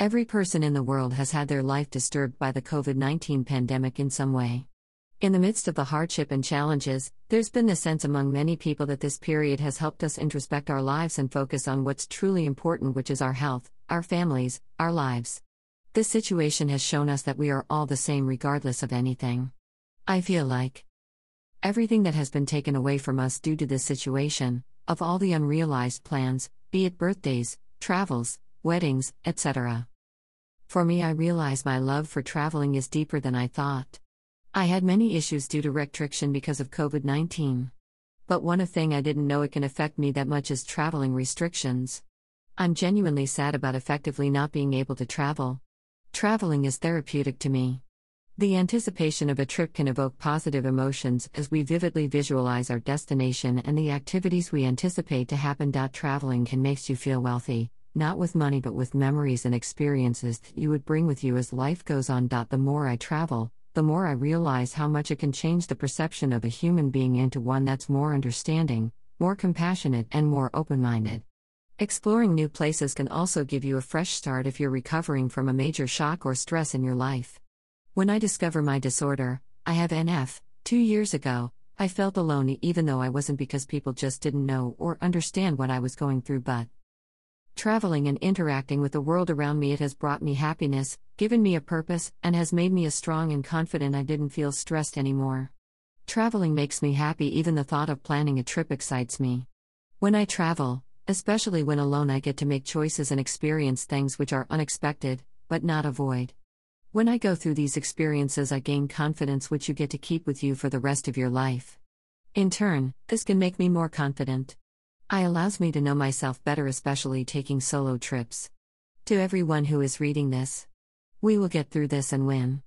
Every person in the world has had their life disturbed by the COVID 19 pandemic in some way. In the midst of the hardship and challenges, there's been the sense among many people that this period has helped us introspect our lives and focus on what's truly important, which is our health, our families, our lives. This situation has shown us that we are all the same regardless of anything. I feel like everything that has been taken away from us due to this situation, of all the unrealized plans, be it birthdays, travels, weddings, etc. For me, I realize my love for traveling is deeper than I thought. I had many issues due to restriction because of COVID 19. But one thing I didn't know it can affect me that much is traveling restrictions. I'm genuinely sad about effectively not being able to travel. Traveling is therapeutic to me. The anticipation of a trip can evoke positive emotions as we vividly visualize our destination and the activities we anticipate to happen. Traveling can make you feel wealthy, not with money but with memories and experiences that you would bring with you as life goes on. The more I travel, the more I realize how much it can change the perception of a human being into one that's more understanding, more compassionate, and more open minded. Exploring new places can also give you a fresh start if you're recovering from a major shock or stress in your life. When I discover my disorder, I have NF, two years ago, I felt alone even though I wasn't because people just didn't know or understand what I was going through, but Traveling and interacting with the world around me, it has brought me happiness, given me a purpose, and has made me a strong and confident I didn't feel stressed anymore. Traveling makes me happy, even the thought of planning a trip excites me. When I travel, especially when alone, I get to make choices and experience things which are unexpected, but not avoid. When I go through these experiences, I gain confidence which you get to keep with you for the rest of your life. In turn, this can make me more confident. I allows me to know myself better, especially taking solo trips. To everyone who is reading this, we will get through this and win.